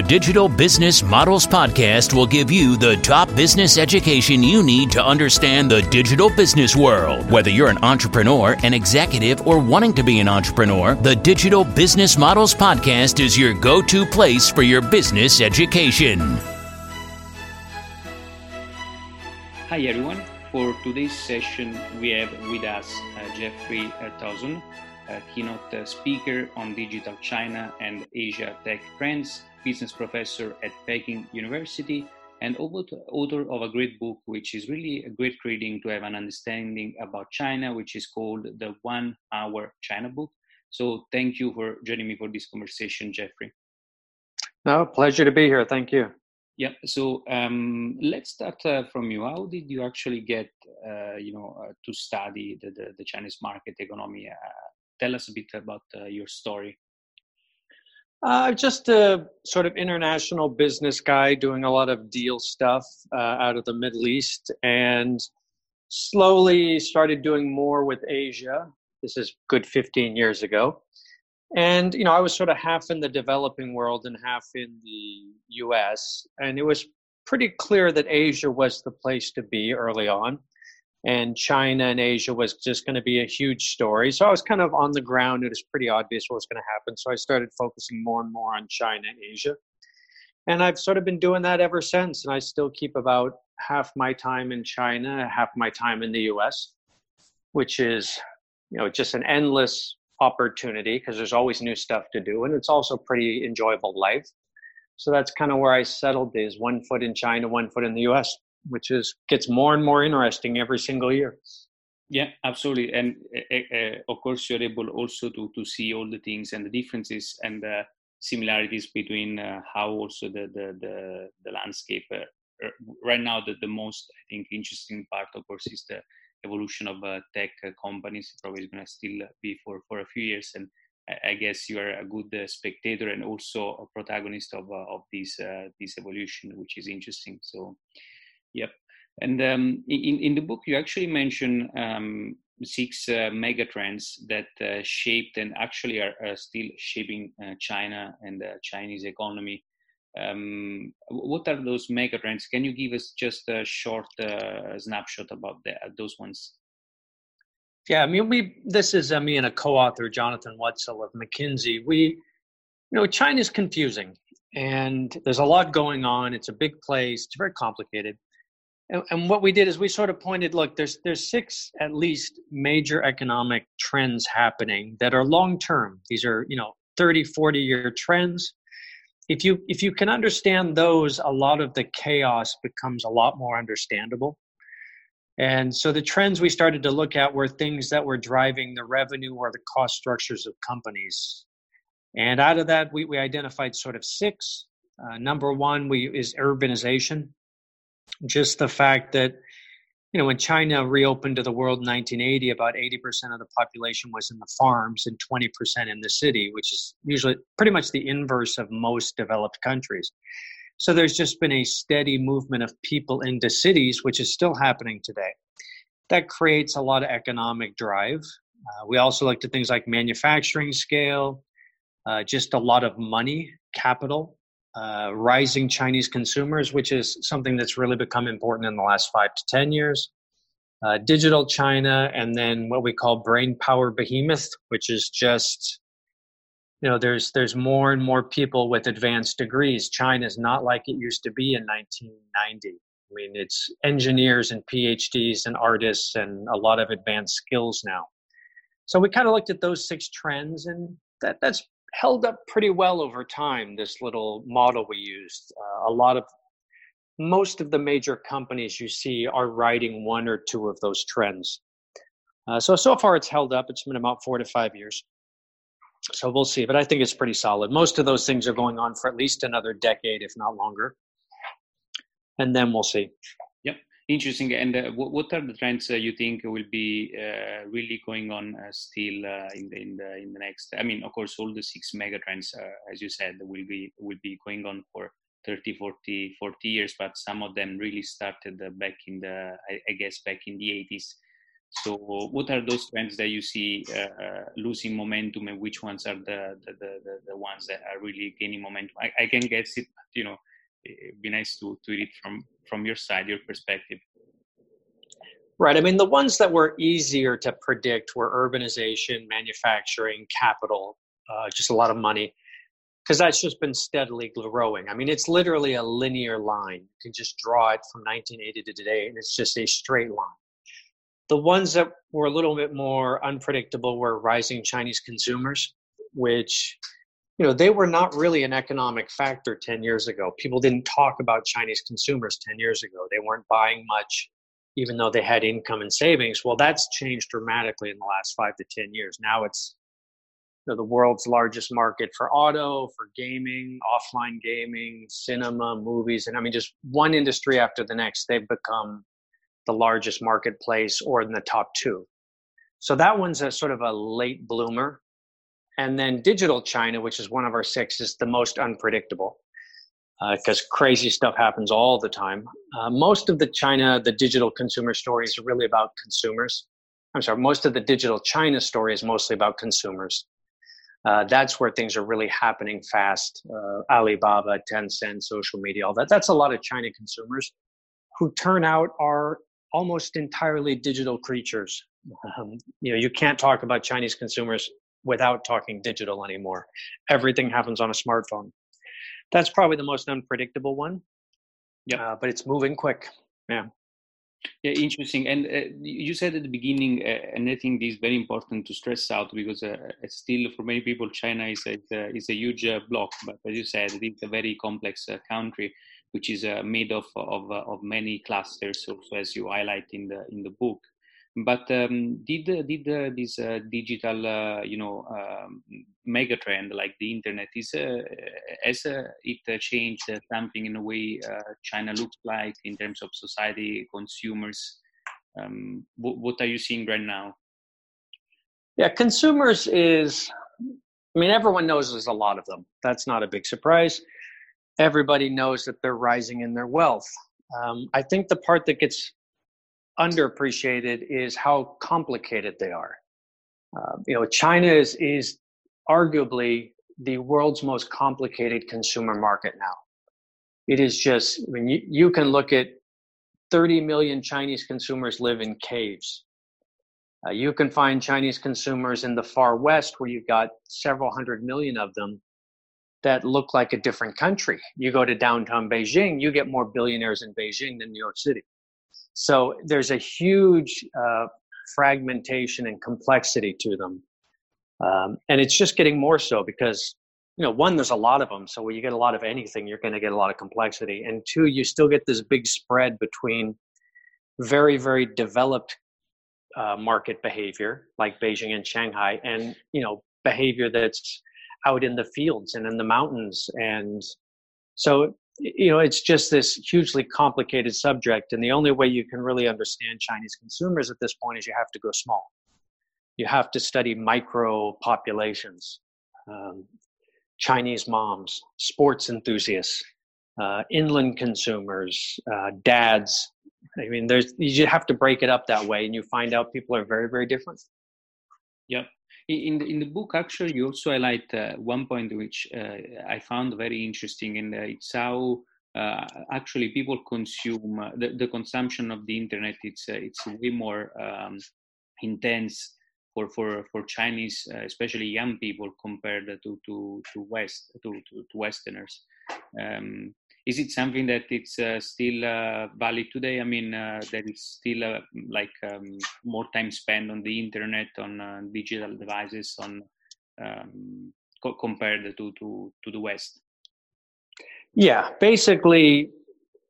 The Digital Business Models Podcast will give you the top business education you need to understand the digital business world. Whether you're an entrepreneur, an executive, or wanting to be an entrepreneur, the Digital Business Models Podcast is your go to place for your business education. Hi, everyone. For today's session, we have with us uh, Jeffrey a keynote uh, speaker on digital China and Asia tech trends, business professor at Peking University, and author of a great book, which is really a great reading to have an understanding about China, which is called the One Hour China Book. So, thank you for joining me for this conversation, Jeffrey. No, pleasure to be here. Thank you. Yeah. So um, let's start uh, from you. How did you actually get, uh, you know, uh, to study the, the, the, Chinese market economy? Uh, tell us a bit about uh, your story. Uh, just a sort of international business guy doing a lot of deal stuff out of the Middle East, and slowly started doing more with Asia. This is good 15 years ago. And you know i was sort of half in the developing world and half in the us and it was pretty clear that asia was the place to be early on and china and asia was just going to be a huge story. So i was kind of on the ground. It was pretty obvious what was going to happen. So i started focusing more and more on china and asia. And i've sort of been doing that ever since and i still keep about half my time in china half my time in the us which is you know just an endless opportunity because there's always new stuff to do and it's also pretty enjoyable life. So that's kind of where i settled is one foot in china one foot in the us which is gets more and more interesting every single year. Yeah absolutely. And uh, of course you're able also to to see all the things and the differences and the similarities between uh, how also the the the, the landscape uh, right now the, the most i think interesting part of course is the evolution of uh, tech uh, companies. Probably is going to still be for, for a few years. And I guess you are a good spectator and also a protagonist of of this this evolution, which is interesting. So, yep. And um, in in the book, you actually mention um, six uh, mega trends that shaped and actually are, are still shaping China and the Chinese economy um, what are those mega trends? Can you give us just a short uh, snapshot about the, those ones? Yeah, I mean, we this is uh, me and a co-author, Jonathan Woetzel of McKinsey. We, you know, China is confusing, and there's a lot going on. It's a big place. It's very complicated. And, and what we did is we sort of pointed, look, there's there's six at least major economic trends happening that are long term. These are you know 30, 40 year trends. If you if you can understand those a lot of the chaos becomes a lot more understandable. And so the trends we started to look at were things that were driving the revenue or the cost structures of companies. And out of that we, we identified sort of six. Uh, number one we is urbanization just the fact that you know, when China reopened to the world in 1980, about 80% of the population was in the farms and 20% in the city, which is usually pretty much the inverse of most developed countries. So there's just been a steady movement of people into cities, which is still happening today. That creates a lot of economic drive. Uh, we also looked at things like manufacturing scale, uh, just a lot of money, capital uh, rising Chinese consumers, which is something that's really become important in the last five to 10 years. Uh, digital China, and then what we call brain power behemoth, which is just, you know, there's there's more and more people with advanced degrees. China is not like it used to be in 1990. I mean, it's engineers and PhDs and artists and a lot of advanced skills now. So we kind of looked at those six trends, and that that's held up pretty well over time. This little model we used, uh, a lot of most of the major companies you see are riding one or two of those trends. Uh, so so far it's held up. It's been about four to five years. So we'll see, but I think it's pretty solid. Most of those things are going on for at least another decade, if not longer, and then we'll see. Interesting. And uh, what, what are the trends uh, you think will be uh, really going on still in the in the in the next? I mean, of course, all the six mega trends, as you said, will be will be going on for 30, 40, 40 years. But some of them really started back in the, I, I guess, back in the 80s. So, what are those trends that you see uh, losing momentum, and which ones are the the, the, the ones that are really gaining momentum? I, I can guess it, but you know, it'd be nice to to read it from from your side, your perspective. Right. I mean, the ones that were easier to predict were urbanization, manufacturing, capital, uh, just a lot of money, because that's just been steadily growing. I mean, it's literally a linear line. You can just draw it from 1980 to today, and it's just a straight line. The ones that were a little bit more unpredictable were rising Chinese consumers, which you know they were not really an economic factor 10 years ago people didn't talk about chinese consumers 10 years ago they weren't buying much even though they had income and savings. Well, that's changed dramatically in the last five to 10 years. Now it's you know, the world's largest market for auto, for gaming, offline gaming, cinema, movies. And I mean, just one industry after the next, they've become the largest marketplace or in the top two. So that one's a sort of a late bloomer. And then digital China, which is one of our six, is the most unpredictable because uh, crazy stuff happens all the time. Uh, most of the China, the digital consumer stories are really about consumers. I'm sorry, most of the digital China story is mostly about consumers. Uh, that's where things are really happening fast. Uh, Alibaba, Tencent, social media, all that. That's a lot of China consumers who turn out are almost entirely digital creatures. Um, you know, you can't talk about Chinese consumers without talking digital anymore. Everything happens on a smartphone that's probably the most unpredictable one. Yeah, uh, but it's moving quick. Yeah. Yeah, interesting. And uh, you said at the beginning, uh, and I think this is very important to stress out because uh, still, for many people, China is a, is a huge uh, block. But as you said, it's a very complex uh, country, which is uh, made of of, of many clusters. Also, as you highlight in the in the book. But um, did did uh, this uh, digital, uh, you know, um, mega trend like the internet is has it changed something in a way China looks like in terms of society, consumers? Um, what, what are you seeing right now? Yeah, consumers is, I mean, everyone knows there's a lot of them. That's not a big surprise. Everybody knows that they're rising in their wealth. Um, I think the part that gets underappreciated is how complicated they are. Uh, you know, China is, is arguably the world's most complicated consumer market now. It is just, I mean, you, you can look at 30 million Chinese consumers live in caves. Uh, you can find Chinese consumers in the far west where you've got several hundred million of them that look like a different country. You go to downtown Beijing, you get more billionaires in Beijing than New York City. So there's a huge uh, fragmentation and complexity to them. Um, and it's just getting more so because, you know, one, there's a lot of them. So when you get a lot of anything, you're going to get a lot of complexity. And two, you still get this big spread between very, very developed uh, market behavior like Beijing and Shanghai and, you know, behavior that's out in the fields and in the mountains. And so you know it's just this hugely complicated subject and the only way you can really understand chinese consumers at this point is you have to go small. You have to study micro populations um, chinese moms sports enthusiasts uh, inland consumers uh, dads. I mean there's you have to break it up that way and you find out people are very very different. Yep in the, in the book actually you also highlight uh, one point which uh, i found very interesting and uh, it's how uh, actually people consume uh, the, the consumption of the internet it's uh, it's way more um, intense for for for chinese especially young people compared to to to west to to, to westerners. Um, is it something that it's uh, still uh, valid today? I mean, uh, that it's still like um, more time spent on the internet, on digital devices, on um, co- compared to, to to the West. Yeah, basically.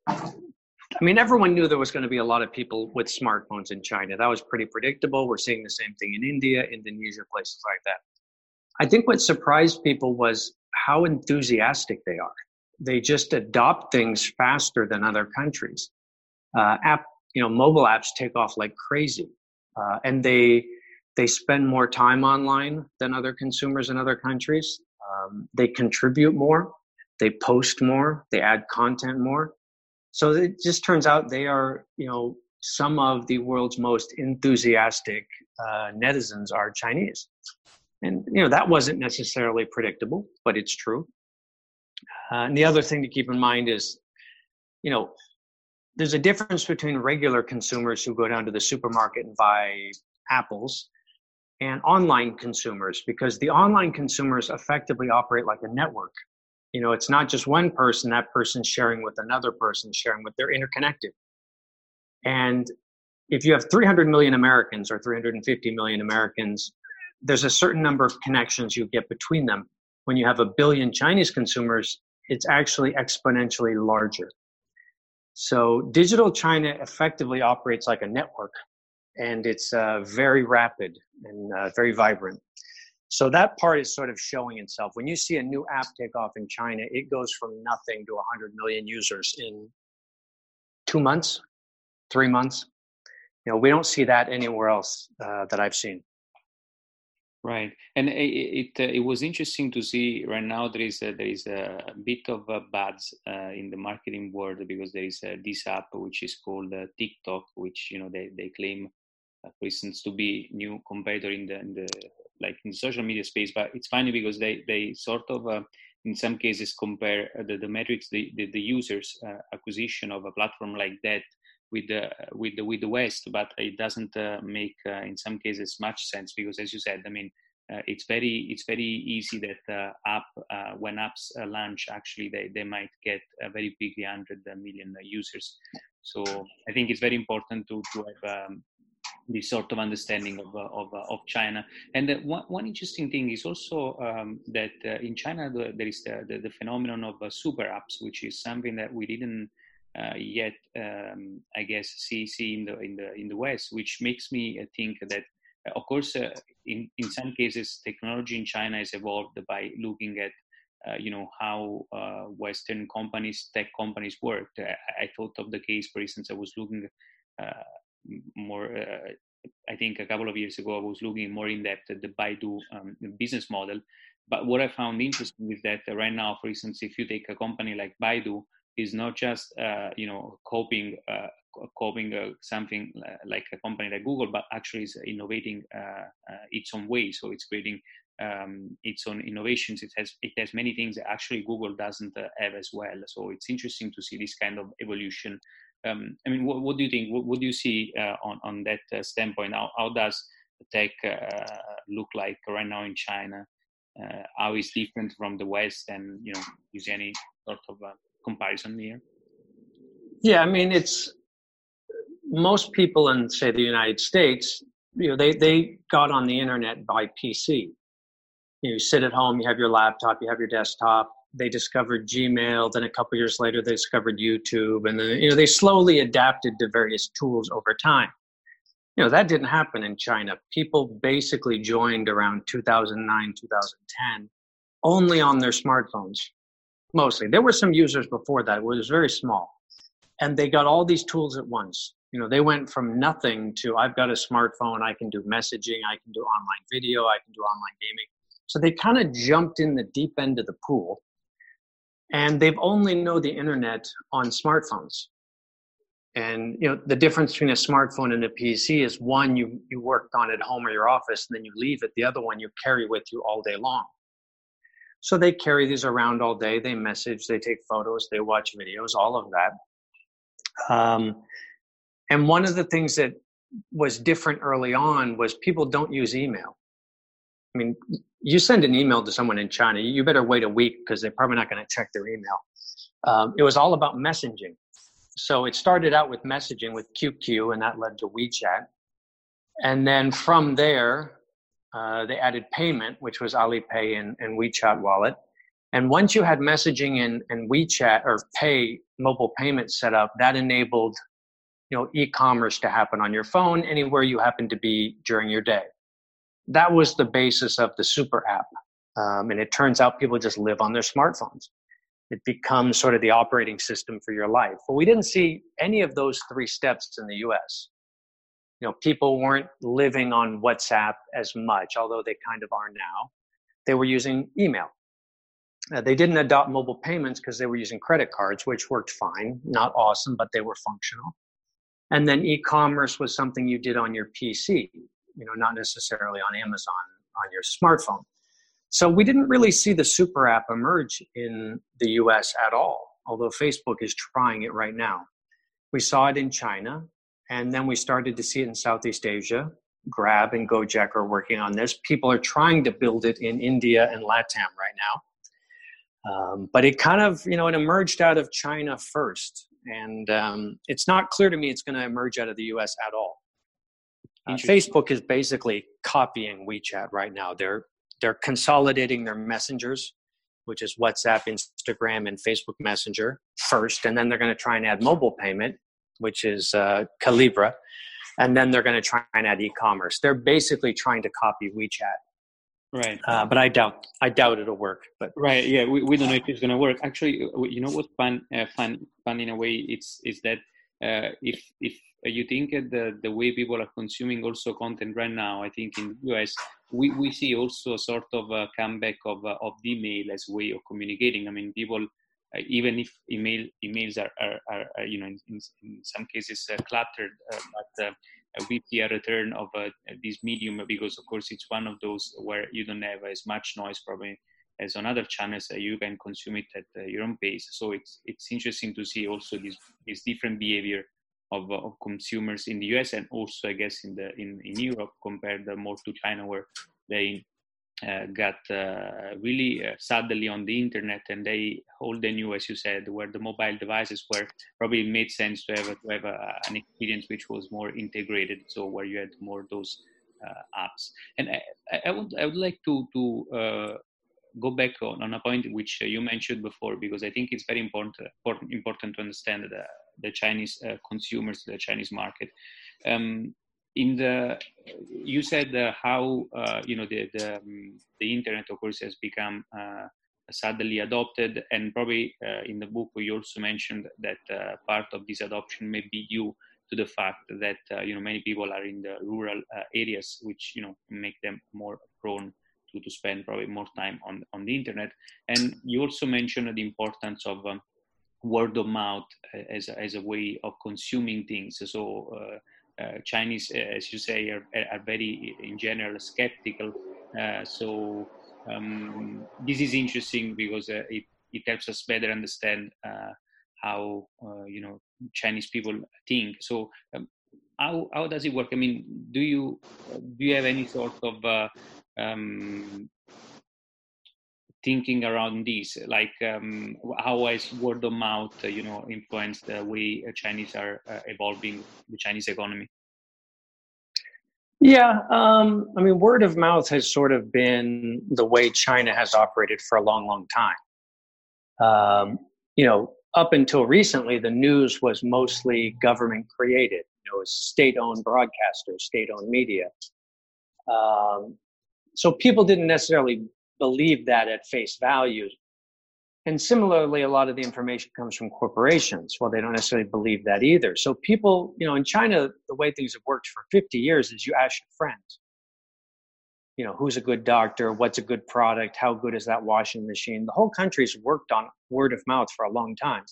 I mean, everyone knew there was going to be a lot of people with smartphones in China. That was pretty predictable. We're seeing the same thing in India, Indonesia, places like that. I think what surprised people was how enthusiastic they are they just adopt things faster than other countries. Uh, app, you know, mobile apps take off like crazy, uh, and they they spend more time online than other consumers in other countries. Um, they contribute more, they post more, they add content more. So it just turns out they are, you know, some of the world's most enthusiastic uh, netizens are Chinese. And, you know, that wasn't necessarily predictable, but it's true. Uh, and the other thing to keep in mind is, you know, there's a difference between regular consumers who go down to the supermarket and buy apples and online consumers because the online consumers effectively operate like a network. You know it's not just one person that person's sharing with another person sharing with they're interconnected. And if you have 300 million americans or 350 million americans there's a certain number of connections you get between them. When you have a billion chinese consumers it's actually exponentially larger so digital China effectively operates like a network, and it's uh, very rapid and uh, very vibrant. So that part is sort of showing itself. When you see a new app take off in China, it goes from nothing to 100 million users in two months, three months. You know, we don't see that anywhere else uh, that I've seen. Right, and it it, uh, it, was interesting to see right now there is a, there is a bit of a buzz uh, in the marketing world because there is a, this app which is called uh, TikTok, which you know they they claim, uh, for instance, to be new competitor in the, in the like in the social media space. But it's funny because they they sort of uh, in some cases compare the, the metrics the the, the users uh, acquisition of a platform like that with the with the with the West, but it doesn't uh, make uh, in some cases much sense because, as you said, I mean, uh, it's very it's very easy that uh, app uh, when apps uh, launch, actually they they might get very quickly 100 million users. So I think it's very important to to have. Um, this sort of understanding of of, of China, and one, one interesting thing is also um, that in China the, there is the, the, the phenomenon of super apps, which is something that we didn't uh, yet um, I guess see in the in the in the West, which makes me uh, think that uh, of course uh, in in some cases technology in China has evolved by looking at uh, you know how uh, Western companies tech companies worked. I, I, thought of the case, for instance, I was looking more. I think a couple of years ago, I was looking more in depth at the Baidu um, business model. But what I found interesting is that right now, for instance, if you take a company like Baidu, is not just uh, you know copying uh, uh, something like a company like Google, but actually is innovating uh, uh, its own way. So it's creating um, its own innovations. It has it has many things that actually Google doesn't uh, have as well. So it's interesting to see this kind of evolution. Um, I mean, what, what, do you think? What, what do you see on on that standpoint? How, how does tech look like right now in China? how is different from the West, and you know, use any sort of comparison here? Yeah, I mean, it's most people in, say, the United States, you know, they, they got on the internet by PC. You, know, you sit at home, you have your laptop, you have your desktop. They discovered Gmail. Then a couple years later, they discovered YouTube, and then you know they slowly adapted to various tools over time. You know that didn't happen in China. People basically joined around 2009, 2010, only on their smartphones mostly. There were some users before that. It was very small. And they got all these tools at once. You know, they went from nothing to I've got a smartphone, I can do messaging, I can do online video, I can do online gaming. So they kind of jumped in the deep end of the pool. And they've only know the internet on smartphones. And you know, the difference between a smartphone and a PC is one you you worked on at home or your office and then you leave it. The other one you carry with you all day long. So they carry these around all day. They message, they take photos, they watch videos, all of that. Um, and one of the things that was different early on was people don't use email. I mean, you send an email to someone in China, you better wait a week because they're probably not going to check their email. Um, it was all about messaging. So it started out with messaging with QQ, and that led to WeChat. And then from there, uh, they added payment, which was Alipay and, and WeChat Wallet. And once you had messaging and, and WeChat or Pay mobile payment set up, that enabled you know e-commerce to happen on your phone anywhere you happen to be during your day. That was the basis of the super app. Um, and it turns out people just live on their smartphones. It becomes sort of the operating system for your life. But we didn't see any of those three steps in the US you know people weren't living on whatsapp as much although they kind of are now. They were using email. Uh, they didn't adopt mobile payments because they were using credit cards which worked fine. Not awesome but they were functional. And then e-commerce was something you did on your PC, you know, not necessarily on Amazon on your smartphone. So we didn't really see the super app emerge in the US at all, although Facebook is trying it right now. We saw it in China, and then we started to see it in Southeast Asia. Grab and Gojek are working on this. People are trying to build it in India and LATAM right now. Um, but it kind of, you know, it emerged out of China first. And um, it's not clear to me it's going to emerge out of the US at all. Uh, Facebook is basically copying WeChat right now. They're they're consolidating their messengers, which is WhatsApp, Instagram, and Facebook Messenger first, and then they're going to try and add mobile payment, which is uh, Calibra, and then they're going to try and add e-commerce. They're basically trying to copy WeChat. Right. Uh, but I doubt I doubt it'll work. But right, yeah, we, we don't know if it's going to work. Actually, uh, you know what's fun uh, fun fun in a way it's is that uh, if if you think the the way people are consuming also content right now, I think in the US we, we see also a sort of a comeback of uh, of the email as a way of communicating. I mean, people uh, even if email emails are, are, are, are you know in, in, in some cases uh, cluttered, uh, but uh, we see a return of this medium because of course it's one of those where you don't have as much noise probably as on other channels uh, you can consume it at uh, your own pace. So it's it's interesting to see also this this different behavior of, uh, of consumers in the US and also I guess in the in, in Europe compared more to China where they uh, got uh, really uh, suddenly on the internet and they all they knew as you said were the mobile devices where probably it made sense to have, to have a, an experience which was more integrated so where you had more those apps and I, I, would I would like to to go back on, on a point which uh, you mentioned before because I think it's very important important, important to understand the, the Chinese uh, consumers, the Chinese market. Um, in the you said uh, how uh, you know the the, um, the internet of course has become uh, suddenly adopted and probably uh, in the book you also mentioned that part of this adoption may be due to the fact that you know many people are in the rural areas which you know make them more prone to, to spend probably more time on, on the internet. And you also mentioned the importance of um, word of mouth as a, as a way of consuming things. So uh, uh, Chinese, uh, as you say, are, are very, in general, skeptical. Uh, so um, this is interesting because uh, it, it helps us better understand uh, how you know Chinese people think. So um, how how does it work? I mean, do you do you have any sort of um, thinking around this like um, how has word of mouth uh, you know influenced the way uh, chinese are uh, evolving the chinese economy? Yeah um, i mean word of mouth has sort of been the way china has operated for a long long time. Um, you know up until recently the news was mostly government created. You know state-owned broadcasters state-owned media. Um, so people didn't necessarily believe that at face value. And similarly, a lot of the information comes from corporations. Well, they don't necessarily believe that either. So people, you know, in China, the way things have worked for 50 years is you ask your friends, you know, who's a good doctor? What's a good product? How good is that washing machine? The whole country's worked on word of mouth for a long time.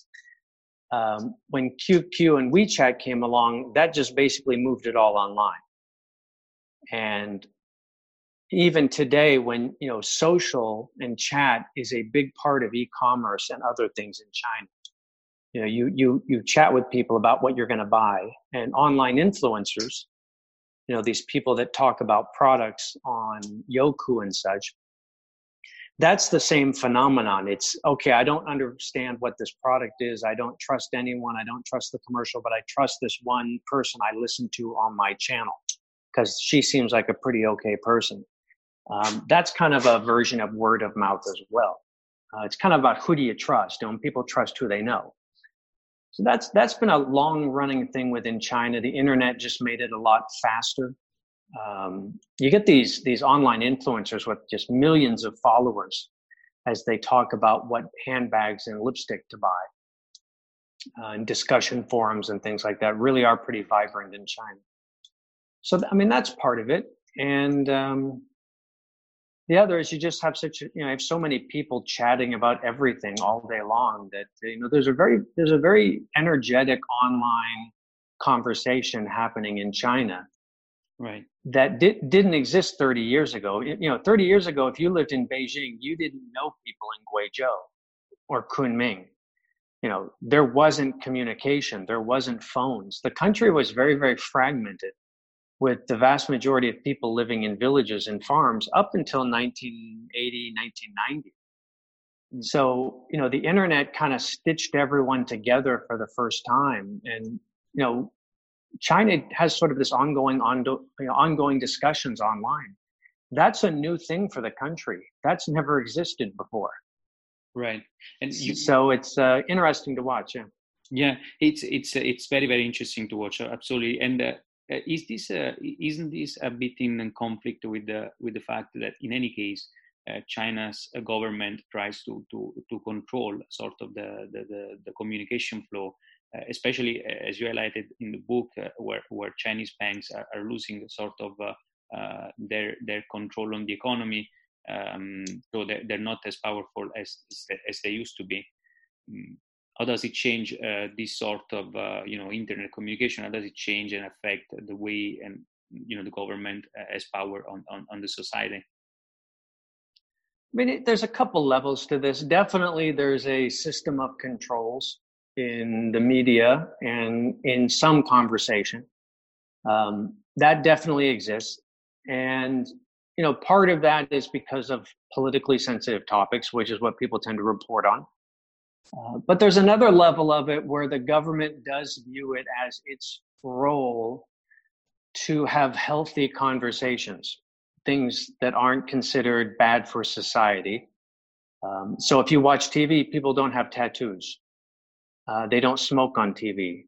Um, when QQ and WeChat came along, that just basically moved it all online. And even today when you know social and chat is a big part of e-commerce and other things in china. You know you you you chat with people about what you're going to buy and online influencers you know these people that talk about products on Youku and such that's the same phenomenon. It's okay i don't understand what this product is. I don't trust anyone. I don't trust the commercial but i trust this one person i listen to on my channel because she seems like a pretty okay person um, that's kind of a version of word of mouth as well. Uh, it's kind of about who do you trust, and people trust who they know. So that's that's been a long running thing within China. The internet just made it a lot faster. Um, you get these these online influencers with just millions of followers as they talk about what handbags and lipstick to buy. Uh, and discussion forums and things like that really are pretty vibrant in China. So I mean that's part of it, and um, the other is you just have such you know have so many people chatting about everything all day long that you know there's a very there's a very energetic online conversation happening in China. Right. That did, didn't exist 30 years ago. You know, 30 years ago, if you lived in Beijing, you didn't know people in Guizhou or Kunming. You know, there wasn't communication, there wasn't phones. The country was very, very fragmented with the vast majority of people living in villages and farms up until 1980, 1990. So, you know, the internet kind of stitched everyone together for the first time. And, you know, China has sort of this ongoing, ondo- you know, ongoing discussions online. That's a new thing for the country. That's never existed before. Right, and you, so it's uh, interesting to watch. Yeah, yeah, it's it's uh, it's very very interesting to watch. Absolutely, and uh, uh is this uh, isn't this a bit in conflict with the with the fact that in any case uh, China's government tries to to to control sort of the the, the, the communication flow, uh, especially uh, as you highlighted in the book, where where Chinese banks are, are losing sort of their their control on the economy, um, so they're, they're not as powerful as as they used to be. How does it change uh, this sort of uh, you know internet communication how does it change and affect the way and you know the government has power on, on, on the society I mean, it, there's a couple levels to this. Definitely, there's a system of controls in the media and in some conversation. Um, that definitely exists. And, you know, part of that is because of politically sensitive topics, which is what people tend to report on. Uh, but there's another level of it where the government does view it as its role to have healthy conversations things that aren't considered bad for society. Um, so if you watch TV, people don't have tattoos. Uh, they don't smoke on TV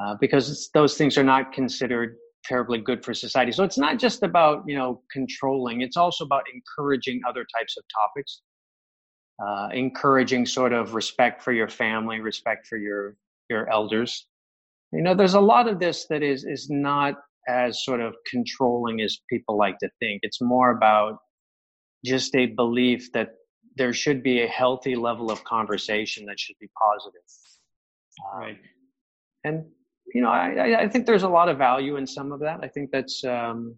uh, because those things are not considered terribly good for society. So it's not just about you know controlling; it's also about encouraging other types of topics, uh, encouraging sort of respect for your family, respect for your your elders. You know, there's a lot of this that is is not as sort of controlling as people like to think. It's more about just a belief that there should be a healthy level of conversation that should be positive. Um, right. and you know, I, I think there's a lot of value in some of that. I think that's um,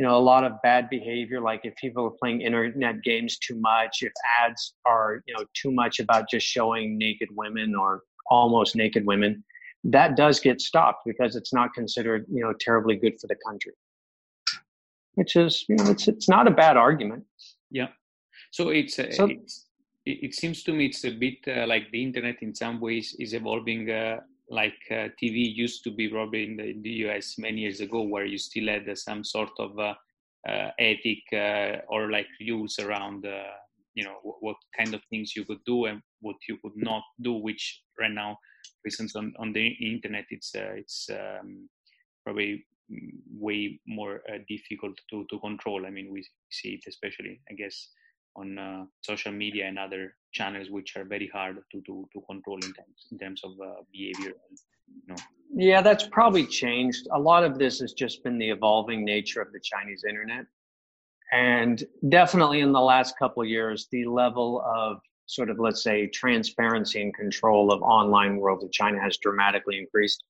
you know a lot of bad behavior, like if people are playing internet games too much, if ads are you know too much about just showing naked women or almost naked women that does get stopped because it's not considered you know terribly good for the country. Which is you know it's it's not a bad argument. Yeah. So it's, uh, so, it's it, seems to me it's a bit uh, like the internet in some ways is evolving uh, like uh, tv used to be probably in the, in the, us many years ago where you still had uh, some sort of uh, ethic or like rules around you know what, what kind of things you could do and what you could not do which right now for instance, on, on the internet, it's uh, it's um, probably way more uh, difficult to, to control. I mean, we see it especially, I guess, on uh, social media and other channels, which are very hard to, to, to control in terms in terms of uh, behavior. You know. Yeah, that's probably changed. A lot of this has just been the evolving nature of the Chinese internet. And definitely in the last couple of years, the level of sort of, let's say, transparency and control of online world of China has dramatically increased.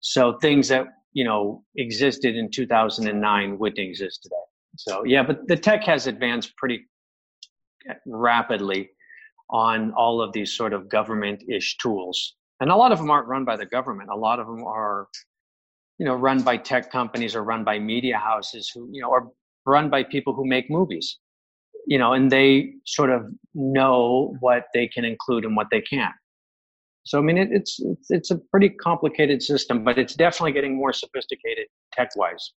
So things that, you know, existed in 2009 wouldn't exist today. So yeah, but the tech has advanced pretty rapidly on all of these sort of government-ish tools. And a lot of them aren't run by the government. A lot of them are, you know, run by tech companies or run by media houses who, you know, are run by people who make movies you know, and they sort of know what they can include and what they can't. So I mean, it, it's, it's it's a pretty complicated system, but it's definitely getting more sophisticated tech wise.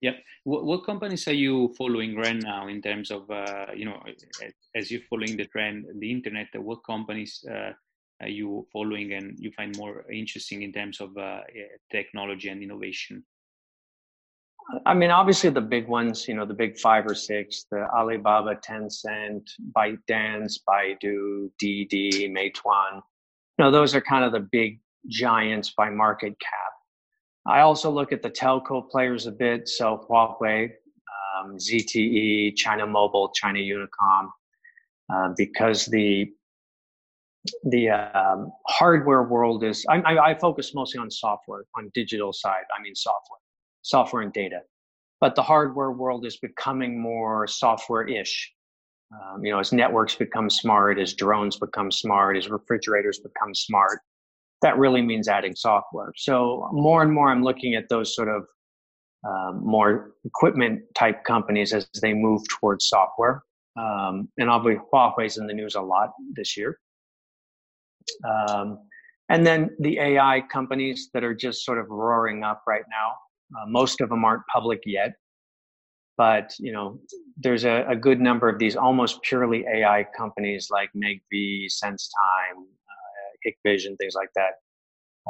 Yeah. What, what, companies are you following right now in terms of uh, you know as you're following the trend, the internet? What companies uh, are you following and you find more interesting in terms of uh, technology and innovation? I mean, obviously the big ones, you know, the big five or six, the Alibaba, Tencent, ByteDance, Baidu, Didi, Meituan. You know, those are kind of the big giants by market cap. I also look at the telco players a bit, so Huawei, um, ZTE, China Mobile, China Unicom, uh, because the the um, hardware world is I, I, I, focus mostly on software on digital side i mean software software and data. But the hardware world is becoming more software-ish. Um, you know as networks become smart as drones become smart as refrigerators become smart that really means adding software. So more and more i'm looking at those sort of um, more equipment type companies as they move towards software. Um, and obviously huawei's in the news a lot this year. Um, and then the AI companies that are just sort of roaring up right now. Uh, most of them aren't public yet, but you know, there's a, a, good number of these almost purely AI companies like Megvii, SenseTime, Hikvision, things like that.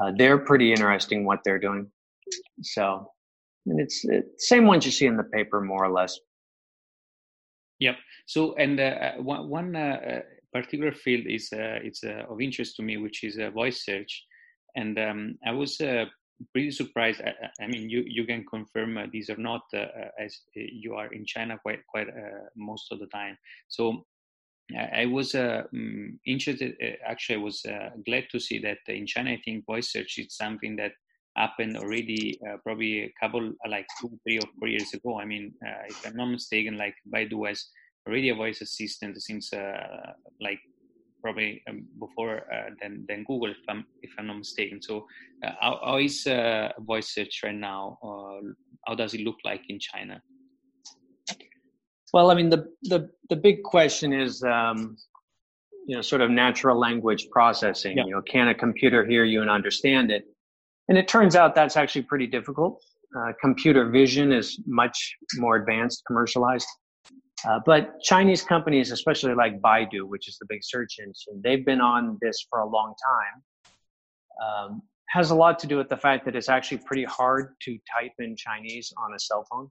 Uh, they're pretty interesting what they're doing. So, and it's, it's same ones you see in the paper, more or less. Yep. So, and uh, one, one uh, particular field is uh, it's uh, of interest to me, which is uh, voice search. And um, I was uh, pretty surprised. I, I, mean, you you can confirm uh, these are not uh, as you are in China quite quite most of the time. So I was um, interested. actually, I was glad to see that in China. I think voice search is something that happened already probably a couple like two, three, or four years ago. I mean, if I'm not mistaken, like Baidu has already a voice assistant since uh, like probably um, before uh, than than Google, if I'm if I'm not mistaken. So, uh, how, how is uh, voice search right now? Uh, how does it look like in China? Well, I mean, the the the big question is, um, you know, sort of natural language processing. Yeah. You know, can a computer hear you and understand it? And it turns out that's actually pretty difficult. Uh, computer vision is much more advanced, commercialized. Uh, but Chinese companies, especially like Baidu, which is the big search engine, they've been on this for a long time. Um, has a lot to do with the fact that it's actually pretty hard to type in Chinese on a cell phone.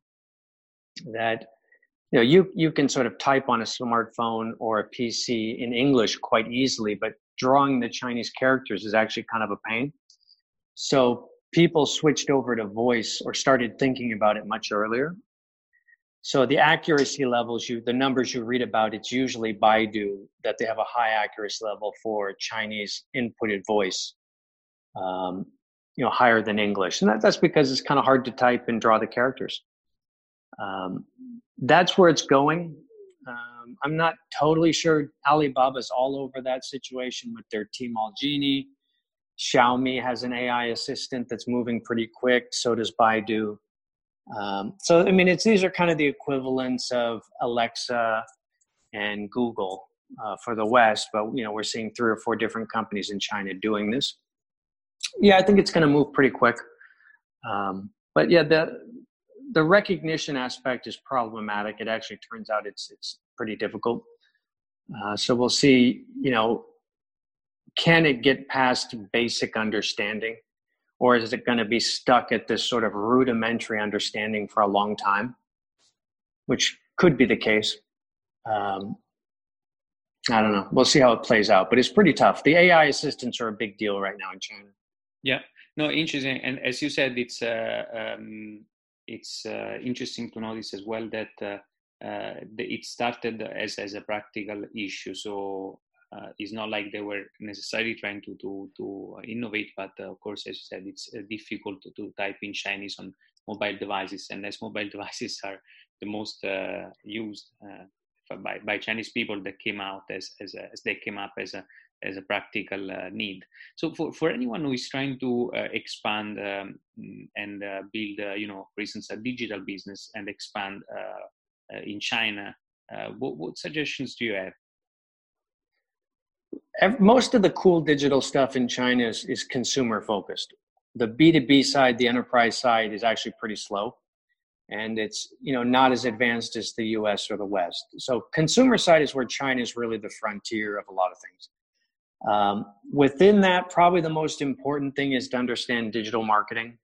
That you know you you can sort of type on a smartphone or a PC in English quite easily, but drawing the Chinese characters is actually kind of a pain. So people switched over to voice or started thinking about it much earlier so the accuracy levels you, the numbers you read about, it's usually Baidu that they have a high accuracy level for Chinese inputted voice, um, you know, higher than English, and that, that's because it's kind of hard to type and draw the characters. Um, that's where it's going. Um, I'm not totally sure Alibaba's all over that situation with their Tmall Genie. Xiaomi has an AI assistant that's moving pretty quick. So does Baidu. Um, so, I mean, it's these are kind of the equivalents of Alexa and Google uh, for the West, but you know, we're seeing three or four different companies in China doing this. Yeah, I think it's going to move pretty quick. Um, but yeah, the the recognition aspect is problematic. It actually turns out it's it's pretty difficult. Uh, so we'll see. You know, can it get past basic understanding? or is it going to be stuck at this sort of rudimentary understanding for a long time which could be the case um, i don't know we'll see how it plays out but it's pretty tough the ai assistants are a big deal right now in china yeah no interesting and as you said it's uh, um, it's uh, interesting to notice as well that uh, uh, it started as, as a practical issue. So uh, it's not like they were necessarily trying to to, to innovate, but uh, of course, as you said, it's uh, difficult to, to, type in Chinese on mobile devices, and as mobile devices are the most used by, by Chinese people, that came out as as, as they came up as a as a practical uh, need. So for, for anyone who is trying to uh, expand um, and uh, build, uh, you know, for instance, a digital business and expand in China, what, what suggestions do you have? most of the cool digital stuff in China is, is consumer focused. The B2B side, the enterprise side is actually pretty slow and it's you know not as advanced as the US or the West. So consumer side is where China is really the frontier of a lot of things. Um, within that, probably the most important thing is to understand digital marketing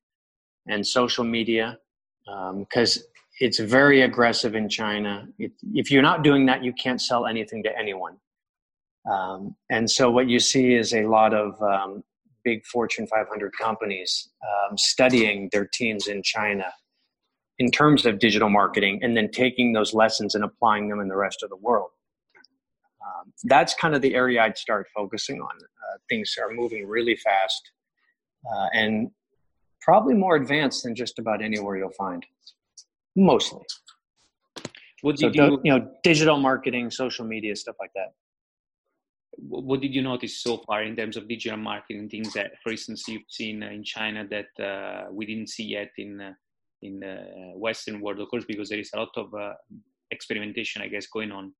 and social media because um, it's very aggressive in China. If you're not doing that, you can't sell anything to anyone. Um, and so what you see is a lot of um, big Fortune 500 companies um, studying their teams in China in terms of digital marketing and then taking those lessons and applying them in the rest of the world. Um, that's kind of the area I'd start focusing on. Uh, things are moving really fast uh, and probably more advanced than just about anywhere you'll find, mostly. What did so, you, you know, digital marketing, social media, stuff like that. What did you notice so far in terms of digital marketing things that, for instance, you've seen in China that uh, we didn't see yet in uh, in the Western world, of course, because there is a lot of uh, experimentation, I guess, going on.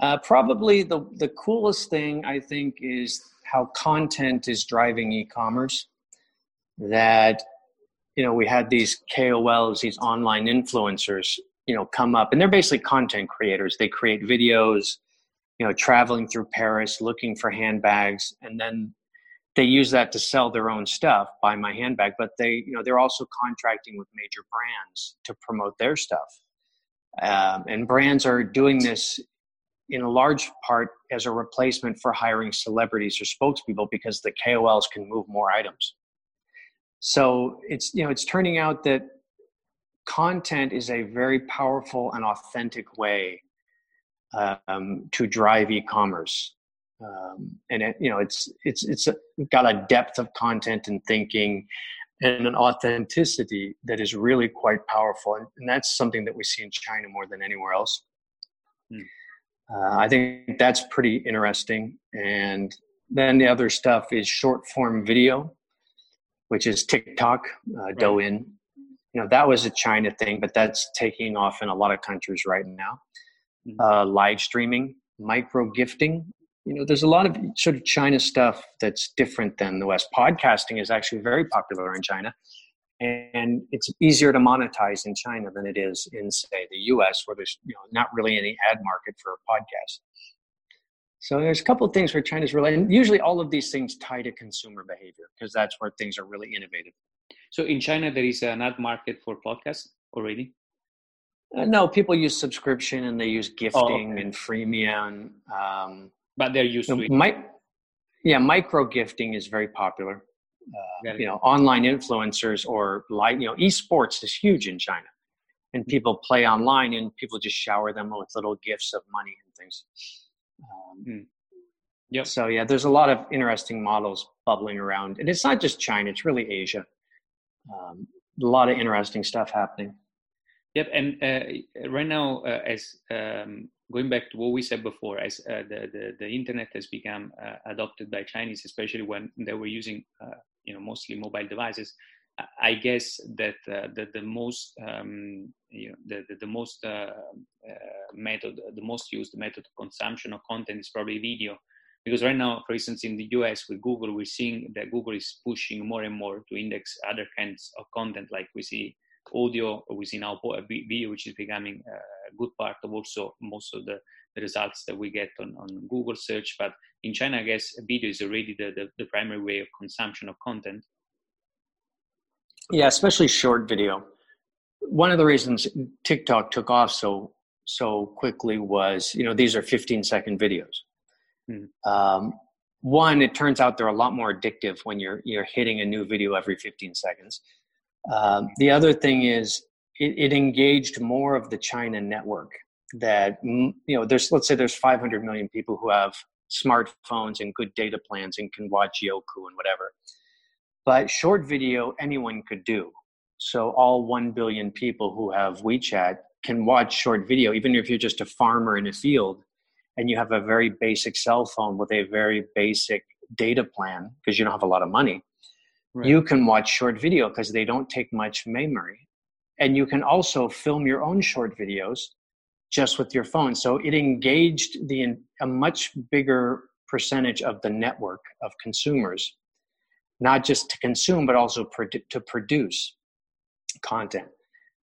Uh, probably the the coolest thing I think is how content is driving e-commerce. That you know we had these KOLs, these online influencers, you know, come up, and they're basically content creators. They create videos, you know, traveling through Paris, looking for handbags, and then they use that to sell their own stuff buy my handbag but they you know they're also contracting with major brands to promote their stuff um, and brands are doing this in a large part as a replacement for hiring celebrities or spokespeople because the KOLs can move more items. So it's you know it's turning out that content is a very powerful and authentic way um, to drive e-commerce, um, and it, you know it's it's it's got a depth of content and thinking and an authenticity that is really quite powerful. And, and that's something that we see in China more than anywhere else. Uh, I think that's pretty interesting. And then the other stuff is short form video, which is TikTok, uh, right. Douyin. You know, that was a China thing, but that's taking off in a lot of countries right now. Hmm. Uh, live streaming, micro gifting, you know, there's a lot of sort of China stuff that's different than the West. Podcasting is actually very popular in China, and it's easier to monetize in China than it is in, say, the U.S., where there's you know not really any ad market for a podcast. So there's a couple of things where China's really, and usually all of these things tie to consumer behavior because that's where things are really innovative. So in China, there is an ad market for podcasts already. Uh, no, people use subscription and they use gifting oh, okay. and freemium. Um, but they're used to it. My, yeah, micro gifting is very popular. Uh, you know, online influencers or like you know, esports is huge in China, and people play online, and people just shower them with little gifts of money and things. Um, mm. Yep. So yeah, there's a lot of interesting models bubbling around, and it's not just China; it's really Asia. Um, a lot of interesting stuff happening. Yep, and uh, right now, uh, as um, going back to what we said before, as uh, the, the, the internet has become uh, adopted by Chinese, especially when they were using uh, you know mostly mobile devices. I guess that uh, the, the most um, you know the, the, the most method, the most used method of consumption of content is probably video. Because right now, for instance, in the US with Google, we're seeing that Google is pushing more and more to index other kinds of content, like we see audio within our video, which is becoming a good part of also most of the, the results that we get on, on Google search. But in China, I guess video is already the, the, the primary way of consumption of content. Yeah, especially short video. One of the reasons TikTok took off so so quickly was, you know, these are 15 second videos. Hmm. Um, one, it turns out they're a lot more addictive when you're you're hitting a new video every 15 seconds. Um, the other thing is it, it, engaged more of the China network that, mm, you know, there's, let's say there's 500 million people who have smartphones and good data plans and can watch Youku and whatever. But short video, anyone could do. So all 1 billion people who have WeChat can watch short video, even if you're just a farmer in a field and you have a very basic cell phone with a very basic data plan because you don't have a lot of money Right. You can watch short video because they don't take much memory. And you can also film your own short videos just with your phone. So it engaged the a much bigger percentage of the network of consumers, not just to consume, but also to produce content.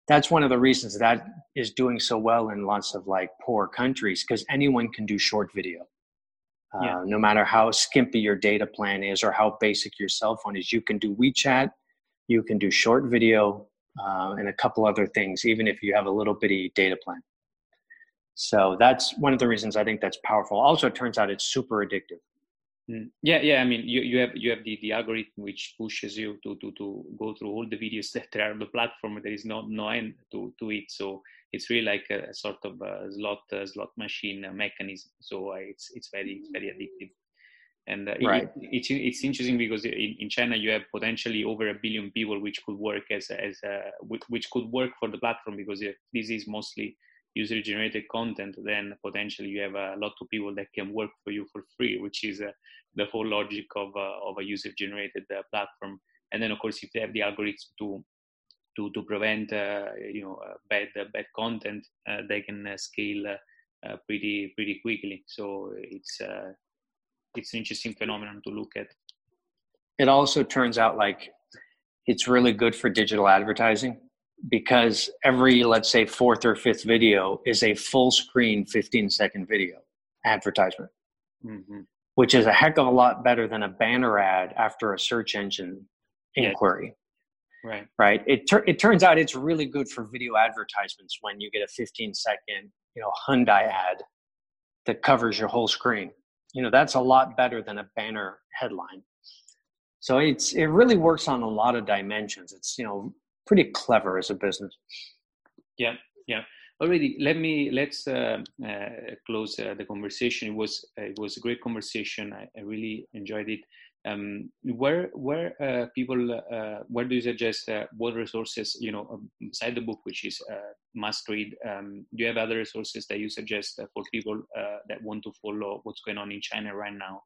That's one of the reasons that is doing so well in lots of like poor countries because anyone can do short video yeah. Uh, no matter how skimpy your data plan is or how basic your cell phone is, you can do WeChat, you can do short video, uh, and a couple other things, even if you have a little bitty data plan. So that's one of the reasons I think that's powerful. Also, it turns out it's super addictive. Mm. Yeah, yeah. I mean, you, you have you have the, the algorithm which pushes you to, to to go through all the videos that are on the platform. There is no no end to, to it, so it's really like a, sort of a slot a slot machine mechanism. So uh, it's it's very it's very addictive. And uh, right. it, it's it's interesting because in, in China you have potentially over a billion people which could work as as a, which could work for the platform because this is mostly user generated content, then potentially you have a lot of people that can work for you for free, which is uh, the whole logic of, uh, of a user generated uh, platform. And then, of course, if they have the algorithms to to, to prevent uh, you know uh, bad uh, bad content, they can scale pretty pretty quickly. So it's it's an interesting phenomenon to look at. It also turns out like it's really good for digital advertising because every let's say fourth or fifth video is a full screen 15 second video advertisement. Mm-hmm. which is a heck of a lot better than a banner ad after a search engine inquiry. Right. Right? It, tur- it turns out it's really good for video advertisements when you get a 15 second you know hyundai ad that covers your whole screen. You know that's a lot better than a banner headline. So it's it really works on a lot of dimensions. It's you know pretty clever as a business. Yeah, yeah. Already, let me let's uh, uh, close uh, the conversation. It was it was a great conversation. I, I really enjoyed it. Um, where where uh, people uh, where do you suggest uh, what resources you know beside the book, which is must read? Um, do you have other resources that you suggest for people that want to follow what's going on in China right now?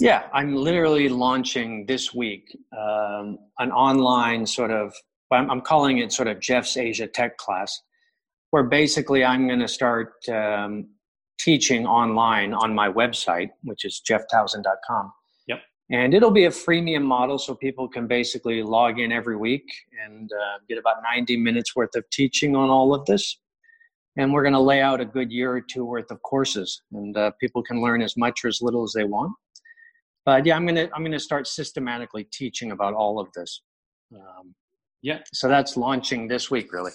Yeah, I'm literally launching this week um, an online sort of, I'm, I'm, calling it sort of Jeff's Asia Tech class, where basically I'm going to start um, teaching online on my website, which is jefftowson.com. Yep. And it'll be a freemium model, so people can basically log in every week and uh, get about 90 minutes worth of teaching on all of this. And we're going to lay out a good year or two worth of courses, and uh, people can learn as much or as little as they want but yeah i'm gonna i'm gonna start systematically teaching about all of this. Um, yeah. so that's launching this week really.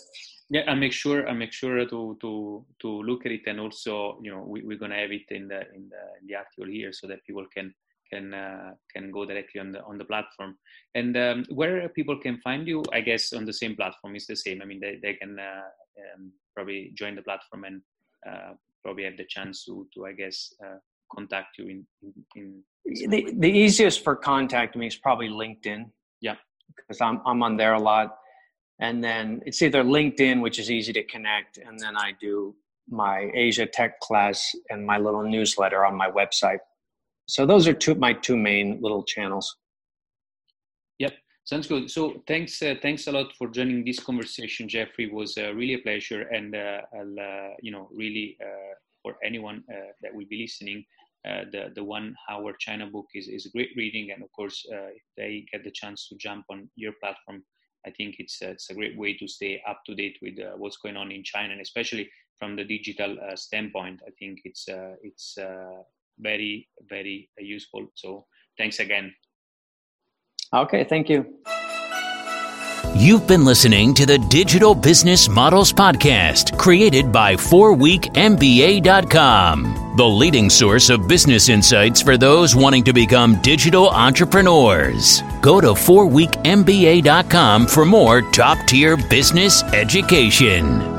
Yeah i make sure i make sure to to to look at it and also you know we, we're gonna have it in the in the in the article here so that people can can uh, can go directly on the on the platform. And um, where people can find you i guess on the same platform is the same. I mean they, they can uh, um, probably join the platform and uh, probably have the chance to to i guess uh, contact you in, in, in the, the easiest for contact me is probably linkedin. Yeah. Because I'm, I'm on there a lot. And then it's either linkedin which is easy to connect and then i do my asia tech class and my little newsletter on my website. So those are two my two main little channels. Yep. Sounds good. So thanks uh, thanks a lot for joining this conversation jeffrey. It was uh, really a pleasure and uh, i'll uh, you know really uh, for anyone uh, that will be listening uh, the the one hour China book is is great reading, and of course, uh, if they get the chance to jump on your platform, I think it's uh, it's a great way to stay up to date with uh, what's going on in China, and especially from the digital uh, standpoint. I think it's it's very very useful. So thanks again. Okay, thank you. You've been listening to the Digital Business Models Podcast, created by 4weekmba.com, the leading source of business insights for those wanting to become digital entrepreneurs. Go to 4weekmba.com for more top tier business education.